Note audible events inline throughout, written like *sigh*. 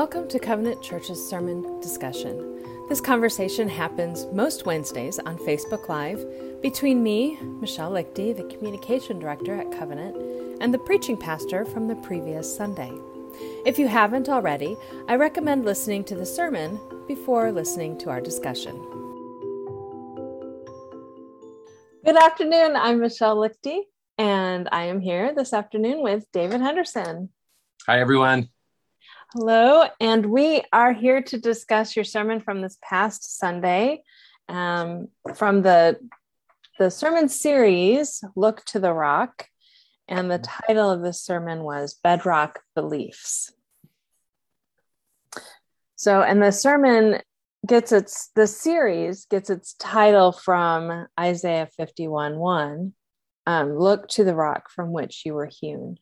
Welcome to Covenant Church's sermon discussion. This conversation happens most Wednesdays on Facebook Live between me, Michelle Lichty, the communication director at Covenant, and the preaching pastor from the previous Sunday. If you haven't already, I recommend listening to the sermon before listening to our discussion. Good afternoon. I'm Michelle Lichty, and I am here this afternoon with David Henderson. Hi, everyone. Hello, and we are here to discuss your sermon from this past Sunday um, from the the sermon series "Look to the Rock," and the title of the sermon was "Bedrock Beliefs." So, and the sermon gets its the series gets its title from Isaiah fifty one one. Um, Look to the rock from which you were hewn.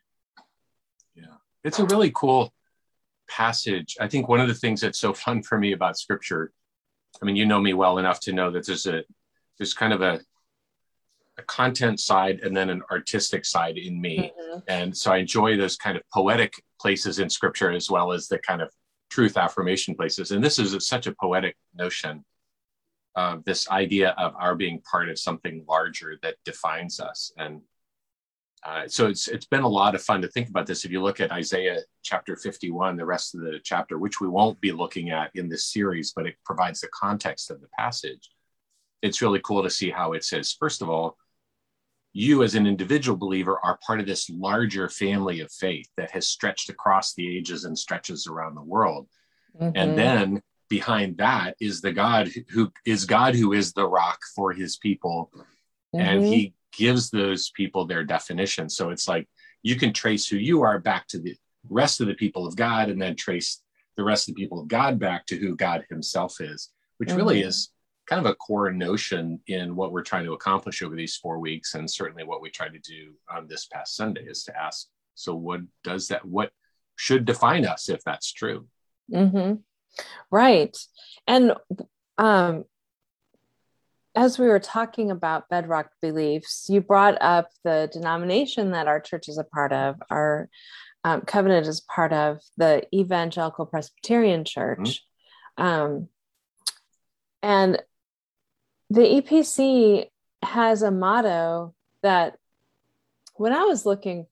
Yeah, it's a really cool passage, I think one of the things that's so *laughs* fun for me about scripture, I mean, you know me well enough to know that there's a there's kind of a a content side and then an artistic side in me. Mm-hmm. And so I enjoy those kind of poetic places in scripture as well as the kind of truth affirmation places. And this is such a poetic notion of this idea of our being part of something larger that defines us. And uh, so it's it's been a lot of fun to think about this. If you look at Isaiah chapter 51, the rest of the chapter, which we won't be looking at in this series, but it provides the context of the passage. It's really cool to see how it says, first of all, you as an individual believer are part of this larger family of faith that has stretched across the ages and stretches around the world. Mm-hmm. And then behind that is the God who is God who is the rock for his people. Mm-hmm. And he gives those people their definition. So it's like you can trace who you are back to the rest of the people of God and then trace the rest of the people of God back to who God himself is, which mm-hmm. really is kind of a core notion in what we're trying to accomplish over these four weeks. And certainly what we tried to do on this past Sunday is to ask, so what does that, what should define us if that's true? Mm-hmm. Right. And um, as we were talking about bedrock beliefs, you brought up the denomination that our church is a part of. Our um, covenant is part of the Evangelical Presbyterian Church. Mm-hmm. Um, and the EPC has a motto that when I was looking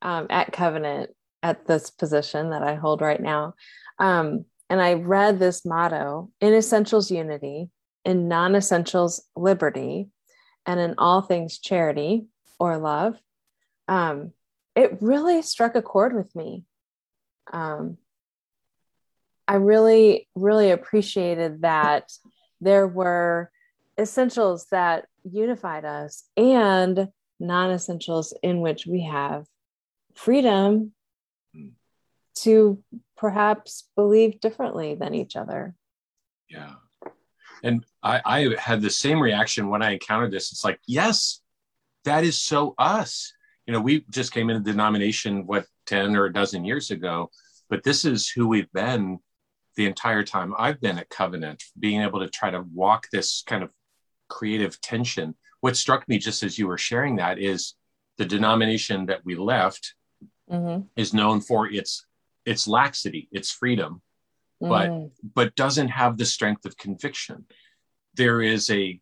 um, at covenant at this position that I hold right now, um, and I read this motto in essentials unity, in non essentials, liberty, and in all things, charity or love, um, it really struck a chord with me. Um, I really, really appreciated that there were essentials that unified us and non essentials in which we have freedom to perhaps believe differently than each other. Yeah. And I, I had the same reaction when I encountered this. It's like, yes, that is so us. You know, we just came into denomination, what, 10 or a dozen years ago, but this is who we've been the entire time I've been at Covenant, being able to try to walk this kind of creative tension. What struck me just as you were sharing that is the denomination that we left mm-hmm. is known for its its laxity, its freedom, mm. but doesn't have the strength of conviction there is a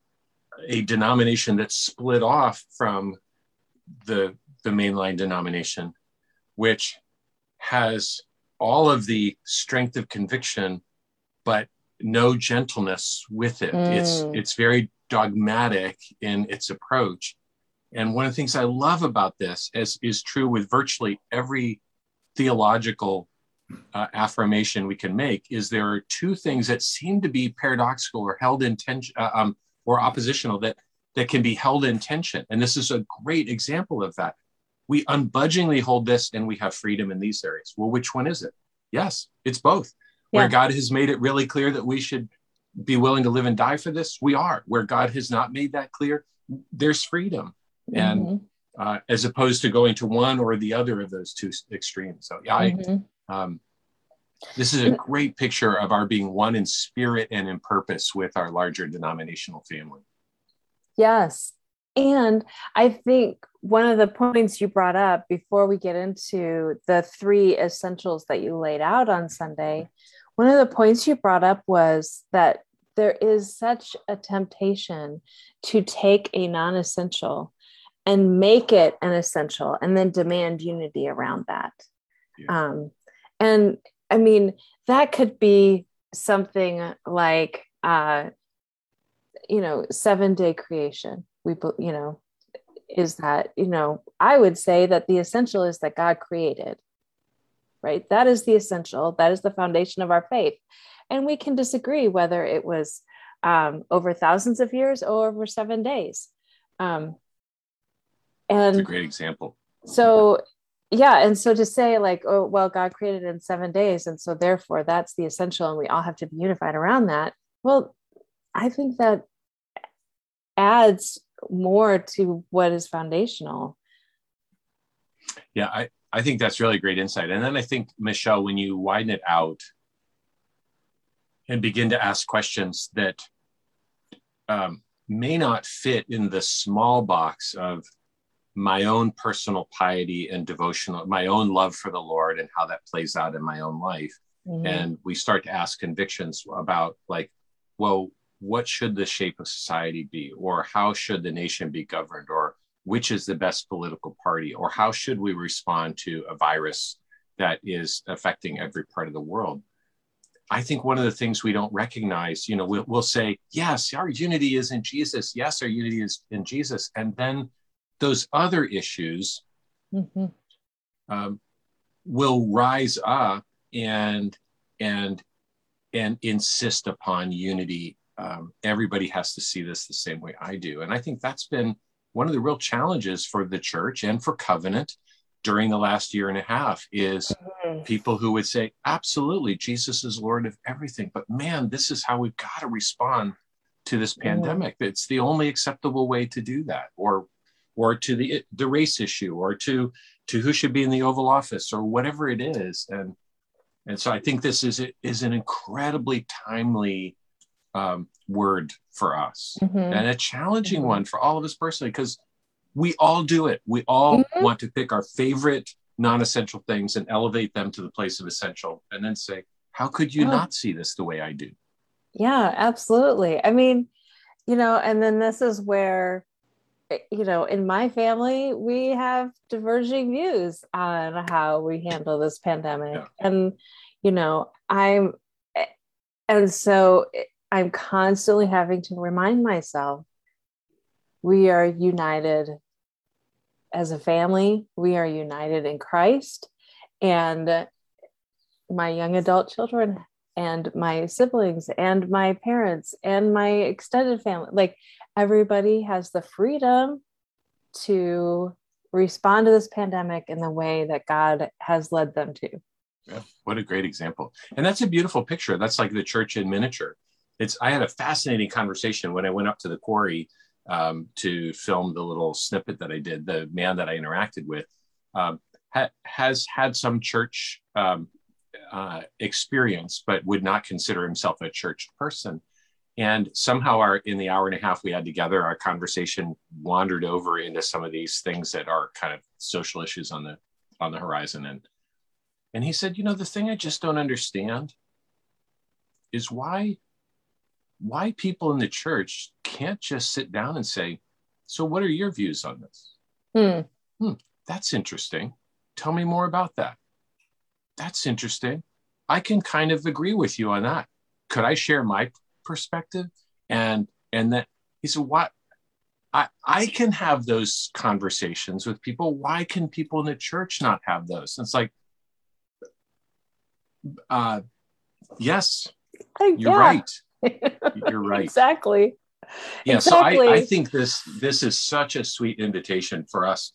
a denomination that's split off from the the mainline denomination which has all of the strength of conviction but no gentleness with it mm. it's it's very dogmatic in its approach and one of the things i love about this as is true with virtually every theological uh, affirmation we can make is there are two things that seem to be paradoxical or held in tension uh, um, or oppositional that that can be held in tension. And this is a great example of that. We unbudgingly hold this and we have freedom in these areas. Well which one is it? Yes it's both. Yeah. where god has made it really clear that we should be willing to live and die for this we are. Where god has not made that clear there's freedom. Mm-hmm. and uh, as opposed to going to one or the other of those two extremes. So yeah mm-hmm. i um, this is a great picture of our being one in spirit and in purpose with our larger denominational family. Yes. And I think one of the points you brought up before we get into the three essentials that you laid out on Sunday, one of the points you brought up was that there is such a temptation to take a non essential and make it an essential and then demand unity around that. Yeah. Um, and I mean, that could be something like, uh, you know, seven day creation. We, you know, is that, you know, I would say that the essential is that God created, right? That is the essential. That is the foundation of our faith. And we can disagree whether it was um, over thousands of years or over seven days. Um, and That's a great example. So, yeah. And so to say, like, oh, well, God created in seven days. And so therefore that's the essential. And we all have to be unified around that. Well, I think that adds more to what is foundational. Yeah, I, I think that's really great insight. And then I think, Michelle, when you widen it out and begin to ask questions that um, may not fit in the small box of my own personal piety and devotional, my own love for the Lord and how that plays out in my own life. Mm-hmm. And we start to ask convictions about, like, well, what should the shape of society be? Or how should the nation be governed? Or which is the best political party? Or how should we respond to a virus that is affecting every part of the world? I think one of the things we don't recognize you know we'll, we'll say yes our unity is in jesus. Yes our unity is in jesus. And then those other issues mm-hmm. um, will rise up and and and insist upon unity um, everybody has to see this the same way I do. And I think that's been one of the real challenges for the church and for covenant during the last year and a half is mm-hmm. people who would say, absolutely, Jesus is Lord of everything. But man, this is how we've got to respond to this mm-hmm. pandemic. It's the only acceptable way to do that. Or or to the the race issue or to to who should be in the Oval Office or whatever it is. And and so I think this is is an incredibly timely um, word for us mm-hmm. and a challenging mm-hmm. one for all of us personally because we all do it. We all mm-hmm. want to pick our favorite non essential things and elevate them to the place of essential and then say, how could you oh. not see this the way I do? Yeah, absolutely. I mean, you know, and then this is where, Eh, you know, in my family, we have diverging views on how we handle this pandemic. Yeah. And, you know, I'm, eh, and so eh, I'm constantly having to remind myself we are united as a family, we are united in Christ. And my young adult children and my siblings and my parents and my extended family like everybody has the freedom to respond to this pandemic in the way that God has led them to. Yeah, what a great example. And that's a beautiful picture. That's like the church in miniature it's I had a fascinating conversation when I went up to the quarry um, to film the little snippet that I did. The man that I interacted with um, ha- has had some church um, uh, experience, but would not consider himself a church person. And somehow, our in the hour and a half we had together, our conversation wandered over into some of these things that are kind of social issues on the on the horizon. And and he said, you know, the thing I just don't understand is why why people in the church can't just sit down and say, So, what are your views on this? Hmm. Hmm, that's interesting. Tell me more about that. That's interesting. I can kind of agree with you on that. Could I share my perspective? And and that he said, What? I, I can have those conversations with people. Why can people in the church not have those? And it's like, uh, yes, you're yeah. right. *laughs* You're right. exactly. Yeah. Exactly. So I, I think this this is such a sweet invitation for us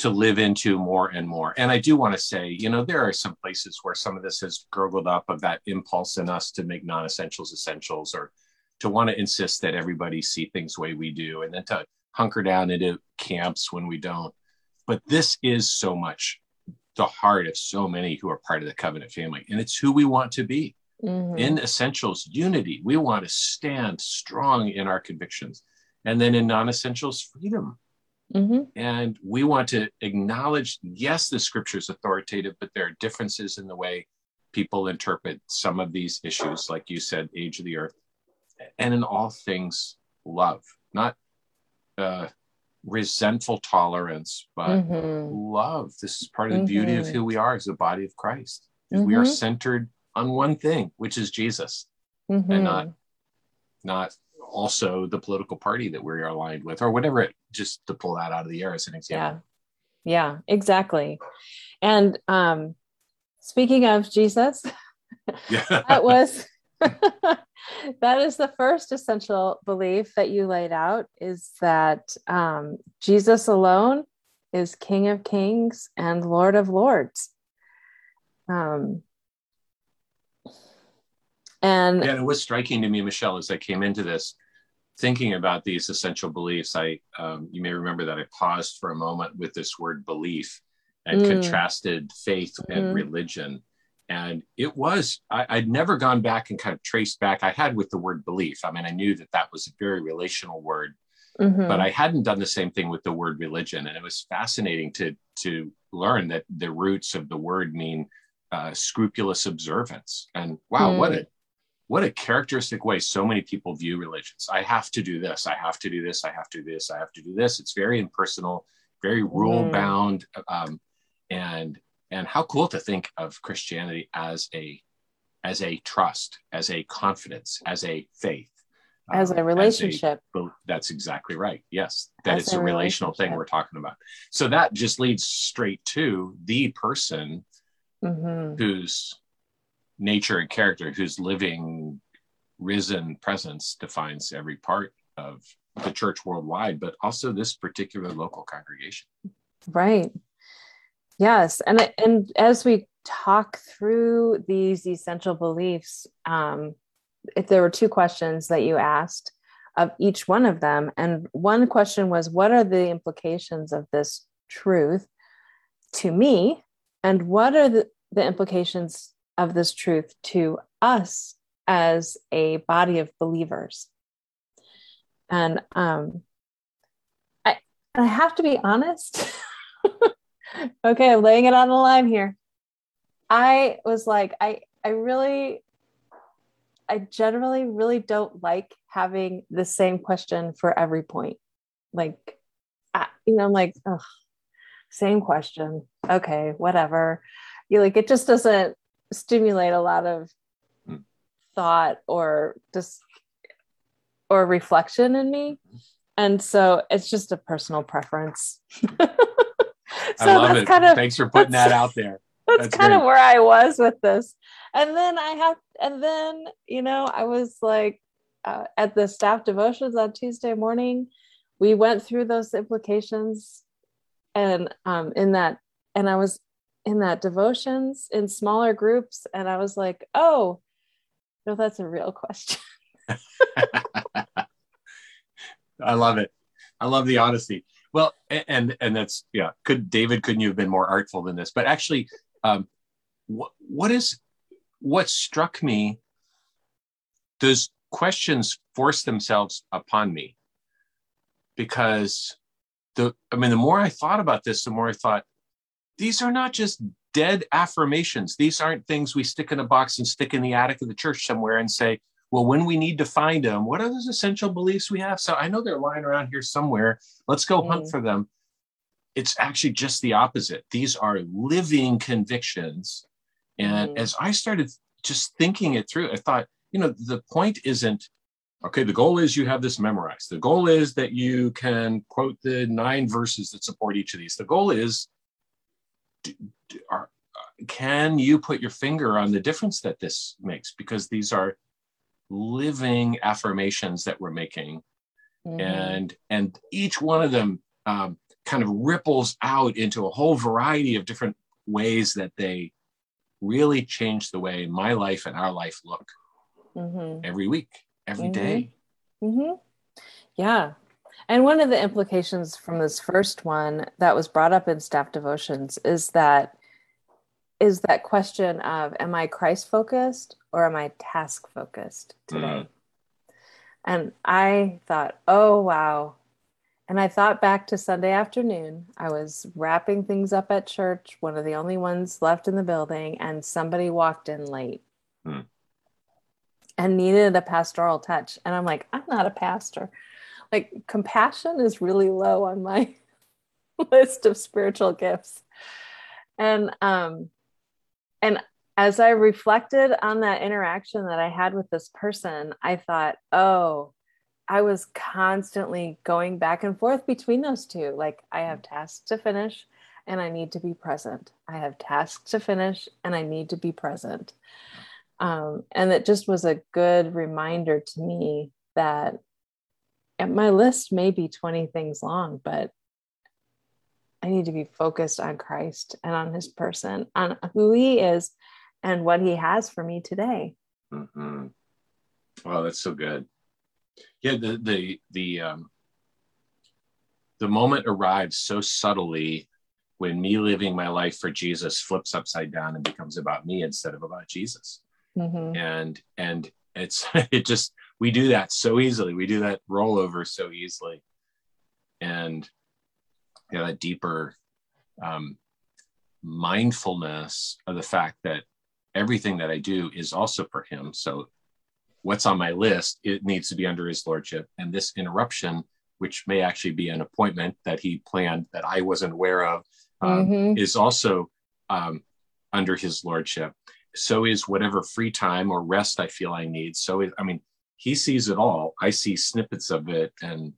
to live into more and more. And I do want to say, you know, there are some places where some of this has gurgled up of that impulse in us to make non-essentials essentials or to want to insist that everybody see things the way we do and then to hunker down into camps when we don't. But this is so much the heart of so many who are part of the covenant family. And it's who we want to be. Mm-hmm. In essentials, unity. We want to stand strong in our convictions And then in non essentials, freedom. Mm-hmm. And we want to acknowledge yes, the scripture is authoritative, but there are differences in the way people interpret some of these issues, like you said, age of the earth. And in all things, love, not uh, resentful tolerance, but mm-hmm. love. This is part of the mm-hmm. beauty of mm-hmm. who we are as the body of Christ. Mm-hmm. We are mm-hmm. centered on one thing, which is Jesus, and mm-hmm. not not also the political party that we're aligned with, or whatever. It just to pull that out of the air as an example. Yeah, yeah, exactly. And um, speaking of Jesus, yeah. that was *laughs* *laughs* that is the first essential belief that you laid out is that um, Jesus alone is King of Kings and Lord of Lords. Um, and yeah, it was striking to me, Michelle, as I came into this, thinking about these essential beliefs. I, um, you may remember that I paused for a moment with this word belief and mm. contrasted faith mm-hmm. and religion and it was I, would never gone back and kind of traced back i had with the word belief i mean i knew that that was a very relational word mm-hmm. but i hadn't done the same thing with the word religion and it was fascinating to to learn that the roots of the word mean uh, scrupulous observance and wow mm. what a what a characteristic way so many people view religions. I have to do this i have to do this i have to do this i have to do this. It's very impersonal very rule bound mm. um, and and how cool to think of christianity as a as a trust as a confidence as a faith as a relationship um, as a, that's exactly right. Yes that as it's a, a relational thing we're talking about. So that just leads straight to the person mm-hmm. whose nature and character whose living risen presence defines every part of the church worldwide but also this particular local congregation. Right. Yes, and and as we talk through these essential beliefs, um, if there were two questions that you asked of each one of them, and one question was, "What are the implications of this truth to me?" and "What are the, the implications of this truth to us as a body of believers?" And um, I I have to be honest. *laughs* okay, I'm laying it on the line here. I was like, I I really I generally really don't like having the same question for every point. Like, you know, I'm like, ugh, same question. Okay, whatever. You like it just doesn't stimulate a lot of hmm. thought or just or reflection in me. And so it's just a personal preference. *laughs* so love it. Kind of, Thanks for putting that out there. *laughs* That's, that's kind great. of where I was with this. And then I have, and then, you know, I was like uh, at the staff devotions on Tuesday morning, we went through those implications and um, in that, and I was in that devotions in smaller groups. And I was like, oh, no, that's a real question. *laughs* *laughs* I love it. I love the honesty. Well, and and that's yeah. Could David couldn't you have been more artful than this? But actually, um, what what is what struck me? Those questions force themselves upon me because the I mean, the more I thought about this, the more I thought these are not just dead affirmations. These aren't things we stick in a box and stick in the attic of the church somewhere and say, well, when we need to find them, what are those essential beliefs we have? So I know they're lying around here somewhere. Let's go mm. hunt for them. It's actually just the opposite. These are living convictions. And mm. as I started just thinking it through, I thought, you know, the point isn't, okay, the goal is you have this memorized. The goal is that you can quote the nine verses that support each of these. The goal is, are, can you put your finger on the difference that this makes? Because these are living affirmations that we're making mm-hmm. and and each one of them um, kind of ripples out into a whole variety of different ways that they really change the way my life and our life look mm-hmm. every week every mm-hmm. day. Mm-hmm. yeah and one of the implications from this first one that was brought up in staff devotions is that is that question of am I Christ focused or am I task focused today? Mm. And I thought, oh, wow. And I thought back to Sunday afternoon. I was wrapping things up at church, one of the only ones left in the building, and somebody walked in late hmm. and needed a pastoral touch. And I'm like, I'm not a pastor. Like, compassion is really low on my *laughs* list of spiritual gifts. And, um, and as I reflected on that interaction that I had with this person, I thought, oh, I was constantly going back and forth between those two. Like, I have tasks to finish and I need to be present. I have tasks to finish and I need to be present. Um, and it just was a good reminder to me that my list may be 20 things long, but I need to be focused on Christ and on his person, on who he is and what he has for me today. Mm-hmm. Wow, that's so good. Yeah, the the the um, the moment arrives so subtly when me living my life for Jesus flips upside down and becomes about me instead of about Jesus. Mm-hmm. And and it's *laughs* it just we do that so easily. We do that rollover so easily, and yeah, that deeper um, mindfulness of the fact that everything that I do is also for him. So what's on my list, it needs to be under his lordship. And this interruption, which may actually be an appointment that he planned that I wasn't aware of, um, mm-hmm. is also um, under his lordship. So is whatever free time or rest I feel I need. So is, I mean, he sees it all. I see snippets of it, and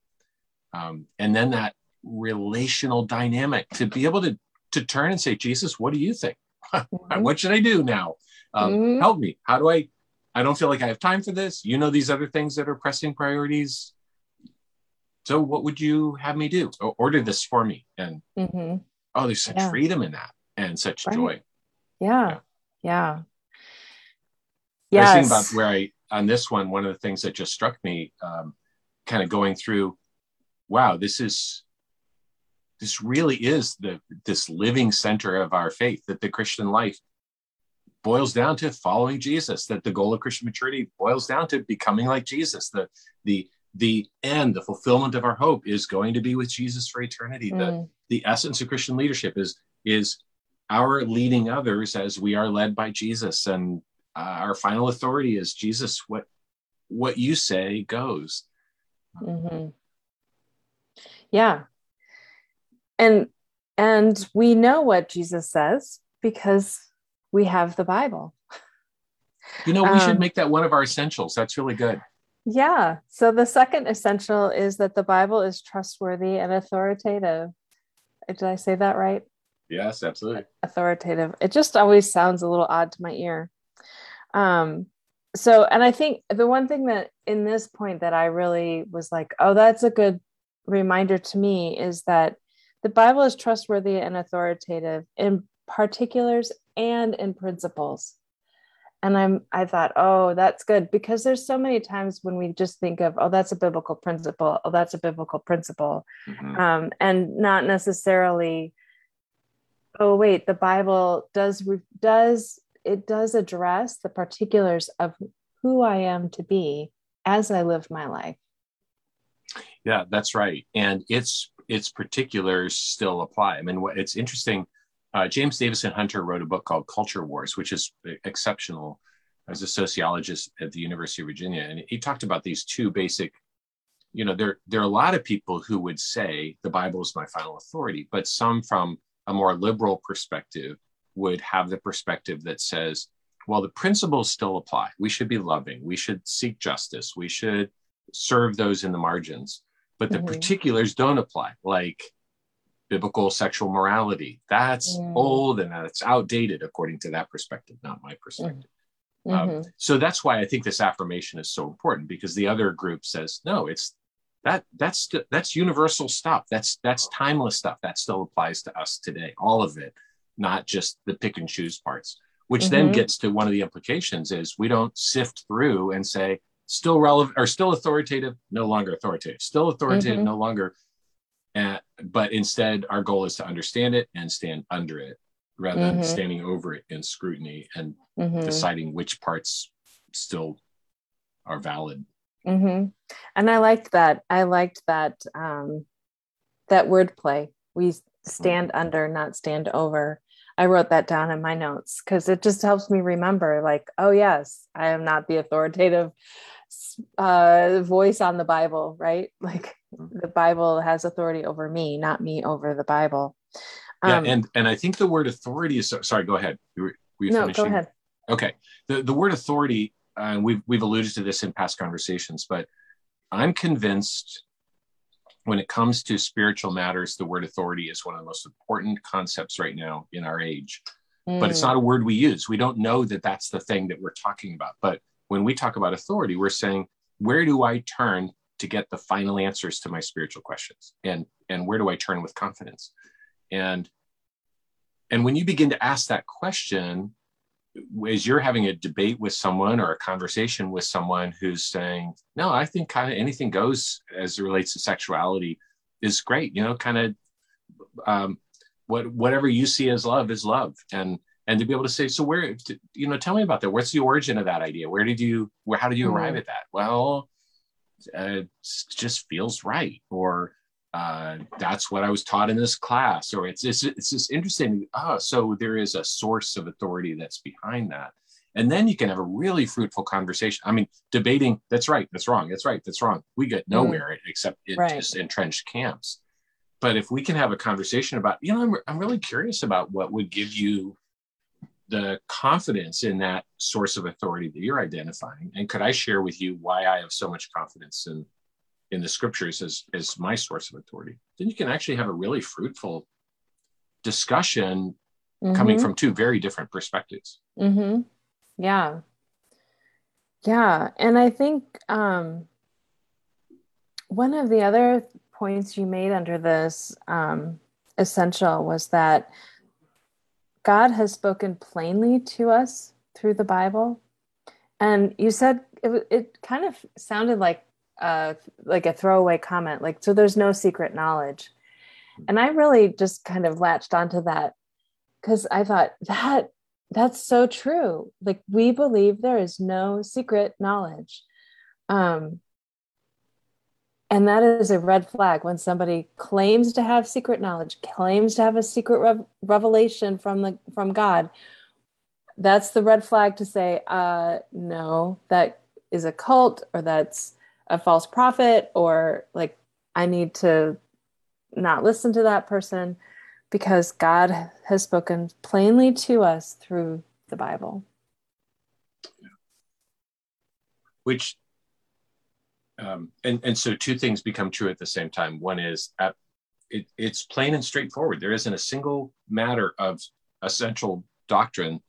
um, and then that relational dynamic to be able to to turn and say, Jesus, what do you think? *laughs* Mm-hmm. what should I do now? Um, mm-hmm. Help me. How do I? I don't feel like I have time for this. You know these other things that are pressing priorities. So what would you have me do? order this for me. And mm-hmm. oh, there's such yeah. freedom in that and such right. joy. Yeah. Yeah. Yeah. I was thinking about where I on this one, one of the things that just struck me, um, kind of going through, wow, this is this really is the this living center of our faith that the christian life boils down to following jesus that the goal of christian maturity boils down to becoming like jesus. The the the end the fulfillment of our hope is going to be with jesus for eternity. Mm. the the essence of christian leadership is is our leading others as we are led by jesus. And uh, our final authority is jesus what what you say goes. Mm-hmm. yeah. And and we know what jesus says because we have the bible. You know we um, should make that one of our essentials. That's really good. Yeah. So the second essential is that the bible is trustworthy and authoritative. Did i say that right? Yes absolutely. Authoritative. It just always sounds a little odd to my ear um so and i think the one thing that in this point that i really was like oh that's a good reminder to me is that the Bible is trustworthy and authoritative in particulars and in principles. And I'm I thought, oh, that's good because there's so many times when we just think of, oh, that's a biblical principle, oh, that's a biblical principle, mm-hmm. um, and not necessarily, oh, wait, the Bible does does it does address the particulars of who I am to be as I live my life. Yeah, that's right. And it's its particulars still apply. I mean, what it's interesting. Uh, James Davison Hunter wrote a book called Culture Wars, which is exceptional as a sociologist at the University of Virginia, and he talked about these two basic. You know, there there are a lot of people who would say the Bible is my final authority, but some from a more liberal perspective would have the perspective that says, well, the principles still apply. We should be loving. We should seek justice. We should serve those in the margins but the mm-hmm. particulars don't apply, like biblical sexual morality. That's mm. old and that's outdated according to that perspective, not my perspective. Um, mm-hmm. Um, so that's why I think this affirmation is so important because the other group says no, it's that that's that's universal stuff. That's that's timeless stuff that still applies to us today. All of it, not just the pick and choose parts. Which mm-hmm. then gets to one of the implications is we don't sift through and say, still relevant or still authoritative, no longer authoritative, still authoritative, mm-hmm. no longer. Uh, but instead, our goal is to understand it and stand under it rather mm-hmm. than standing over it in scrutiny and mm-hmm. deciding which parts still are valid Mm-hmm. And I liked that. I liked that um, that wordplay. We stand mm-hmm. under, not stand over. I wrote that down in my notes because it just helps me remember, like, oh yes, I am not the authoritative uh, voice on the Bible, right? *laughs* Like mm-hmm. the Bible has authority over me, not me over the Bible. Um, yeah, and and I think the word authority is sorry. Go ahead. Were, were no, finishing? go ahead. Okay. The the word authority, uh, we've we've alluded to this in past conversations, but I'm convinced when it comes to spiritual matters, the word authority is one of the most important concepts right now in our age. Mm. But it's mm. not a word we use. We don't know that that's the thing that we're talking about. But when we talk about authority, we're saying, where do I turn to get the final answers to my spiritual questions? And and where do I turn with confidence? And and when you begin to ask that question, as you're having a debate with someone or a conversation with someone who's saying, no, I think kind of anything goes as it relates to sexuality is great, you know, kind of um, what whatever you see as love is love. And and to be able to say, so where, you know, tell me about that. What's the origin of that idea? Where did you, where, how did you arrive mm-hmm. at that? Well, uh, it just feels right. Or uh, that's what I was taught in this class, or it's it's, it's just interesting. Oh, so there is a source of authority that's behind that, and then you can have a really fruitful conversation. I mean, debating that's right, that's wrong, that's right, that's wrong. We get mm-hmm. nowhere mm. except in right. just entrenched camps. But if we can have a conversation about, you know, I'm, I'm really curious about what would give you the confidence in that source of authority that you're identifying, and could I share with you why I have so much confidence in in the scriptures as, as my source of authority, then you can actually have a really fruitful discussion mm-hmm. coming from two very different perspectives. Mm-hmm. Yeah. Yeah. And I think um, one of the other points you made under this um, essential was that God has spoken plainly to us through the Bible. And you said it, it kind of sounded like like a throwaway comment, like, so there's no secret knowledge. And I really just kind of latched onto that because I thought that that's so true. Like, we believe there is no secret knowledge. Um, and that is a red flag when somebody claims to have secret knowledge, claims to have a secret rev- revelation from the from God. That's the red flag to say, uh, no, that is a cult or that's a false prophet or like I need to not listen to that person because God has spoken plainly to us through the Bible. Which, um, and, and so two things become true at the same time. One is at, it, it's plain and straightforward. There isn't a single matter of essential doctrine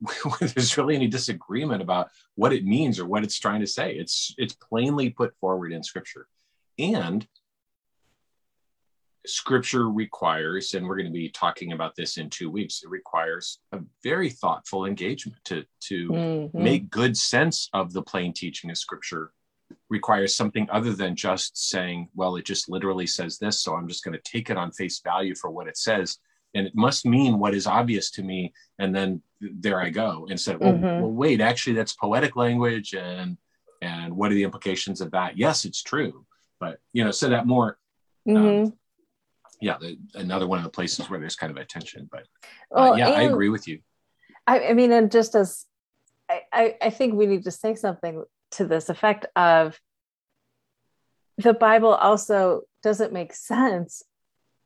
*laughs* there's really any disagreement about what it means or what it's trying to say. It's it's plainly put forward in scripture. And scripture requires, and we're going to be talking about this in two weeks, it requires a very thoughtful engagement to, to mm-hmm. make good sense of the plain teaching of scripture requires something other than just saying, well, it just literally says this, so I'm just going to take it on face value for what it says and it must mean what is obvious to me and then there i go and said well, mm-hmm. well wait actually that's poetic language and and what are the implications of that yes it's true but you know so that more um, mm-hmm. um, yeah the, another one of the places where there's kind of a tension but uh, well, yeah i agree with you I, I mean and just as I i think we need to say something to this effect of the bible also doesn't make sense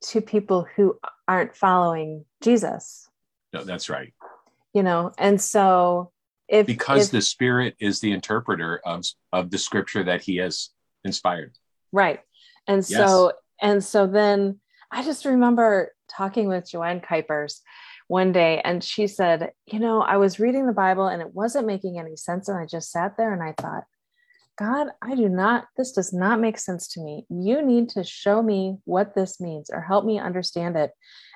to people who aren't following Jesus. No, that's right. You know, and so if because if, the Spirit is the interpreter of of the Scripture that He has inspired. Right, and yes. so and so then I just remember talking with Joanne Kuipers one day, and she said, "You know, I was reading the Bible and it wasn't making any sense, and I just sat there and I thought." God, I do not, this does not make sense to me. You need to show me what this means or help me understand it.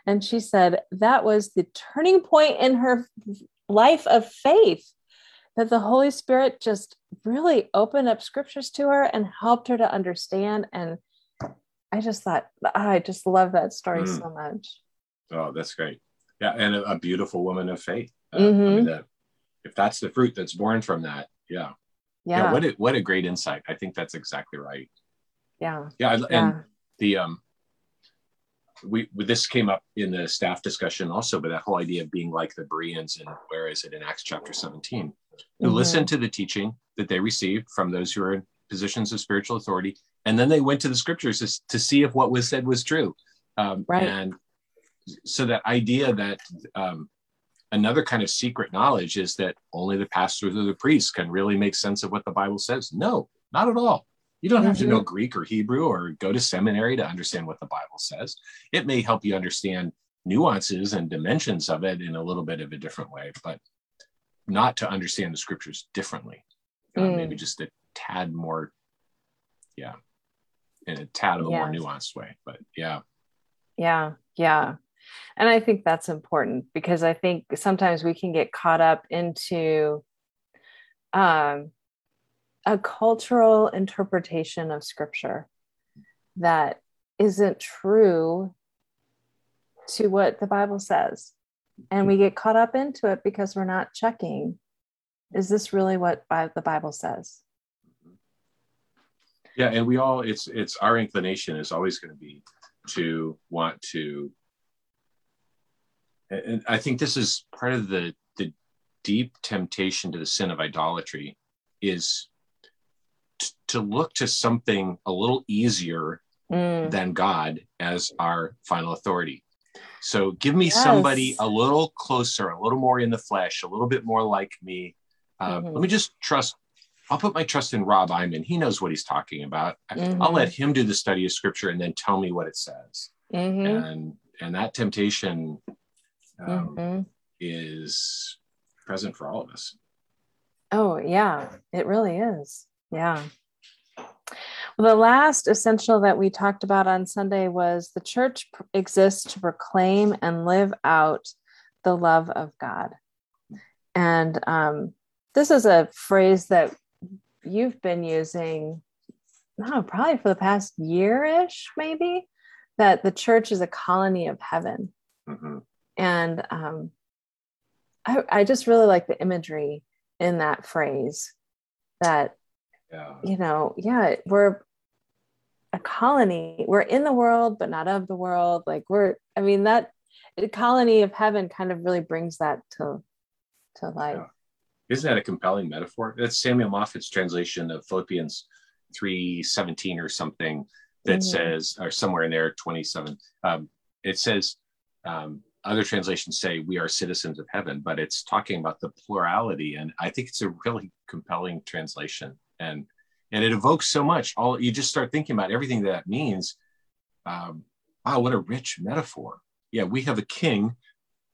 And she said that was the turning point in her life of faith, that the Holy Spirit just really opened up scriptures to her and helped her to understand. And I just thought, I just love that story mm. so much. Oh, that's great. Yeah. And a, a beautiful woman of faith. Uh, mm-hmm. I mean, that, if that's the fruit that's born from that, yeah yeah. yeah what a, what a great insight i think that's exactly right yeah yeah and yeah. the um we this came up in the staff discussion also but that whole idea of being like the bereans and where is it in acts chapter 17 who Mhm. listened to the teaching that they received from those who are in positions of spiritual authority and then they went to the scriptures to, to see if what was said was true um, Right. and so that idea that um, another kind of secret knowledge is that only the pastors or the priests can really make sense of what the bible says no not at all you don't have to Mhm. know greek or hebrew or go to seminary to understand what the bible says it may help you understand nuances and dimensions of it in a little bit of a different way but not to understand the scriptures differently uh, Mm. maybe just a tad more yeah in a tad of a more nuanced way but yeah Yeah, yeah. And I think that's important because I think sometimes we can get caught up into um, a cultural interpretation of scripture that isn't true to what the Bible says. And we get caught up into it because we're not checking is this really what the Bible says? yeah and we all it's it's our inclination is always going to be to want to and i think this is part of the the deep temptation to the sin of idolatry is t- to look to something a little easier Mm, than god as our final authority so give me Yes. somebody a little closer a little more in the flesh a little bit more like me uh, Mhm. let me just trust i'll put my trust in rob Iman. he knows what he's talking about Mhm. i'll let him do the study of scripture and then tell me what it says mhm, and and that temptation um, mhm. is present for all of us Oh, yeah, it really is. Yeah. Well, the last essential that we talked about on Sunday was the church exists to proclaim and live out the love of God. And um, this is a phrase that you've been using, no, probably for the past year ish, maybe, that the church is a colony of heaven Mhm. And um, I, I just really like the imagery in that phrase that yeah you know yeah we're a colony we're in the world but not of the world like we're i mean that the colony of heaven kind of really brings that to to life Yeah. Isn't that a compelling metaphor? That's Samuel Moffatt's translation of Philippians 3:17 or something that Mhm. says, or somewhere in there, 27. Um, it says, um, other translations say we are citizens of heaven, but it's talking about the plurality, and I think it's a really compelling translation, and and it evokes so much. All you just start thinking about everything that that means. Um, wow, what a rich metaphor! Yeah, we have a king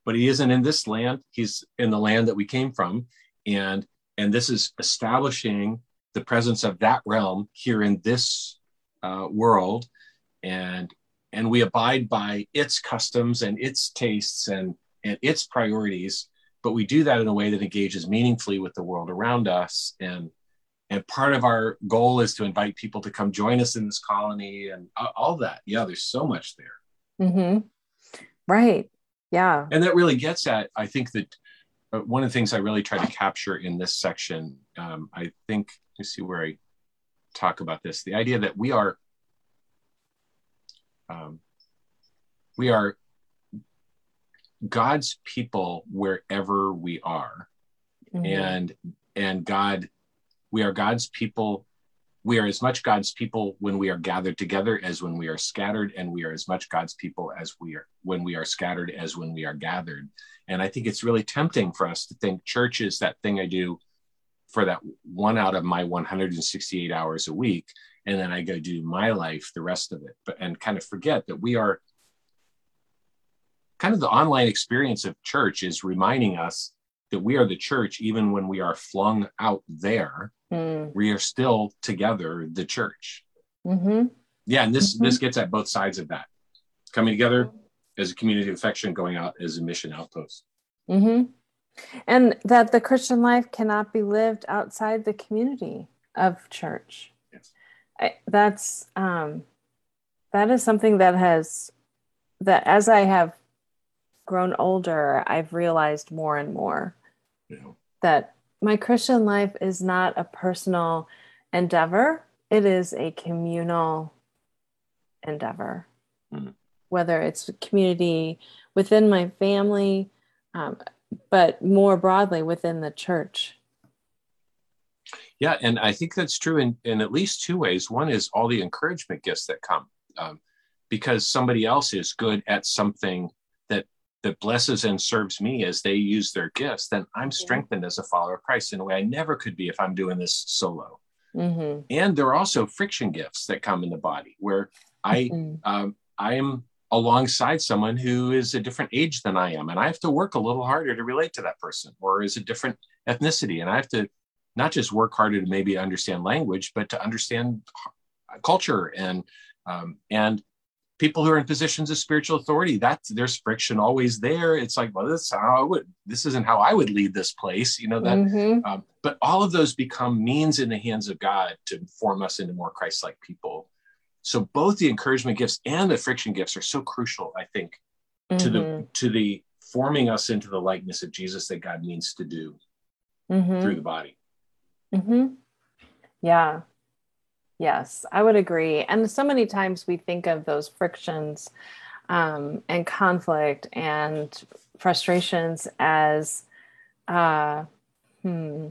but he isn't in this land he's in the land that we came from and and this is establishing the presence of that realm here in this uh, world and and we abide by its customs and its tastes and and its priorities but we do that in a way that engages meaningfully with the world around us. And and part of our goal is to invite people to come join us in this colony and all that. Yeah there's so much there. Hmm right. Yeah. And that really gets at i think that uh, one of the things i really try to capture in this section um, i think let me see where i talk about this the idea that we are um, we are god's people wherever we are. Mhm. and and god we are god's people. We are as much god's people when we are gathered together as when we are scattered and we are as much god's people as we are when we are scattered as when we are gathered. And i think it's really tempting for us to think church is that thing i do for that one out of my 168 hours a week and then i go do my life the rest of it but and kind of forget that we are kind of the online experience of church is reminding us that we are the church even when we are flung out there Mm. we are still together the church Mhm. yeah and this Mhm. this gets at both sides of that coming together as a community of affection going out as a mission outpost hmm And that the Christian life cannot be lived outside the community of church. I, that's um, that is something that has that as I have grown older, I've realized more and more know that my Christian life is not a personal endeavor, it is a communal endeavor. Mm. Whether it's community within my family, um, but more broadly within the church. Yeah, and I think that's true in, in at least two ways. One is all the encouragement gifts that come um, because somebody else is good at something that that blesses and serves me as they use their gifts. Then I'm strengthened as a follower of Christ in a way I never could be if I'm doing this solo. Mm-hmm. And there are also friction gifts that come in the body where I mm-hmm. um, I am alongside someone who is a different age than I am. And I have to work a little harder to relate to that person or is a different ethnicity. And I have to not just work harder to maybe understand language, but to understand culture and, um, and people who are in positions of spiritual authority that there's friction always there it's like well this how i would this isn't how i would lead this place you know that mm-hmm. um, but all of those become means in the hands of god to form us into more christ-like people so both the encouragement gifts and the friction gifts are so crucial i think mm-hmm. to the mm-hmm. to the forming us into the likeness of jesus that god means to do mm-hmm. through the body mm-hmm. yeah yes i would agree and so many times we think of those frictions um, and conflict and frustrations as uh, hmm,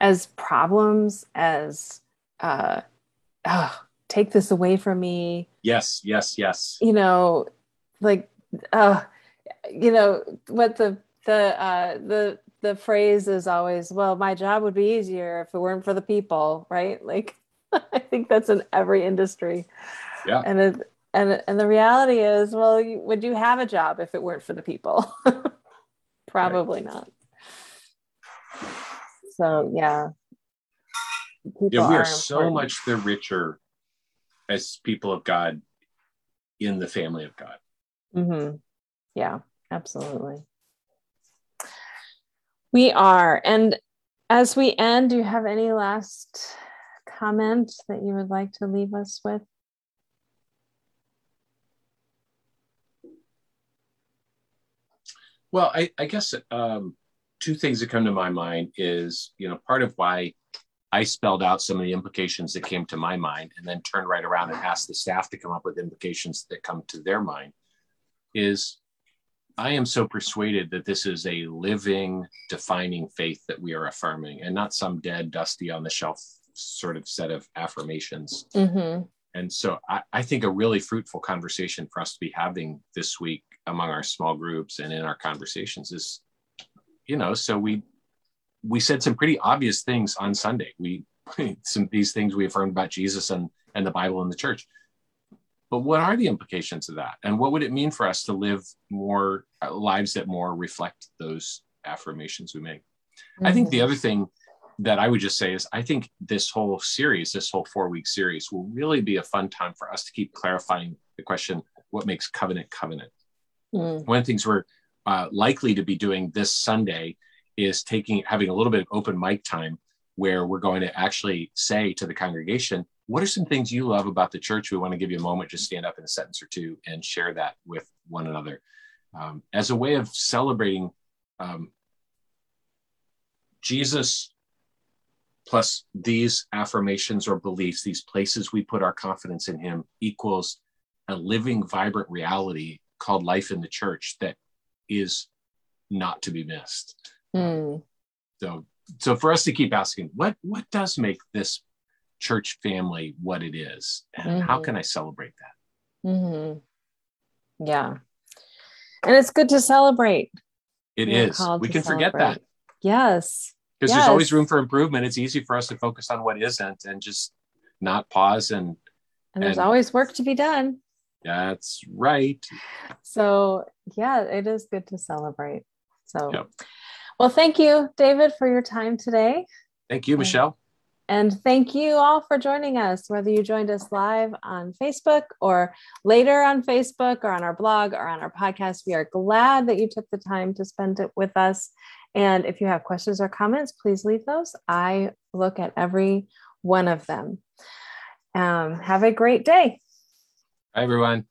as problems as uh, oh, take this away from me. Yes, yes, yes. You know, like, uh, you know, what the, the, uh, the, the phrase is always, well, my job would be easier if it weren't for the people, right? Like, *laughs* I think that's in every industry. Yeah. And it, and and the reality is, well, you, would you have a job if it weren't for the people? *laughs* Probably right. not. So yeah, yeah, we are, are so much the richer as people of God in the family of God. Mm-hmm. Yeah, absolutely. We are. And as we end, do you have any last comment that you would like to leave us with? Well, I, I guess um, two things that come to my mind is, you know, part of why I spelled out some of the implications that came to my mind and then turned right around and asked the staff to come up with implications that come to their mind is I am so persuaded that this is a living, defining faith that we are affirming and not some dead, dusty on the shelf sort of set of affirmations. Mm-hmm. And so I, I think a really fruitful conversation for us to be having this week among our small groups and in our conversations is, you know, so we we said some pretty obvious things on Sunday. We *laughs* some these things we affirmed about Jesus and and the Bible and the church. But what are the implications of that? And what would it mean for us to live more uh, lives that more reflect those affirmations we make? Mm-hmm. I think the mm-hmm. other thing that I would just say is I think this whole series, this whole four week series, will really be a fun time for us to keep clarifying the question what makes covenant covenant? Mm. One of the things we're uh, likely to be doing this Sunday is taking having a little bit of open mic time where we're going to actually say to the congregation, what are some things you love about the church? We want to give you a moment to stand up in a sentence or two and share that with one another um, as a way of celebrating um, Jesus plus these affirmations or beliefs, these places we put our confidence in Him equals a living, vibrant reality called life in the church that is not to be missed. Mm. So, so for us to keep asking, what what does make this church family what it is, and mm-hmm. how can I celebrate that? Mm-hmm. Yeah, and it's good to celebrate. It We're is. We can celebrate. forget that. Yes. Because yes. there's always room for improvement. It's easy for us to focus on what isn't and just not pause and. And there's and, always work to be done. That's right. So yeah, it is good to celebrate. So. Yep. Well, thank you, David, for your time today. Thank you, Michelle. And thank you all for joining us, whether you joined us live on Facebook or later on Facebook or on our blog or on our podcast. We are glad that you took the time to spend it with us. And if you have questions or comments, please leave those. I look at every one of them. Um, have a great day. Hi, everyone.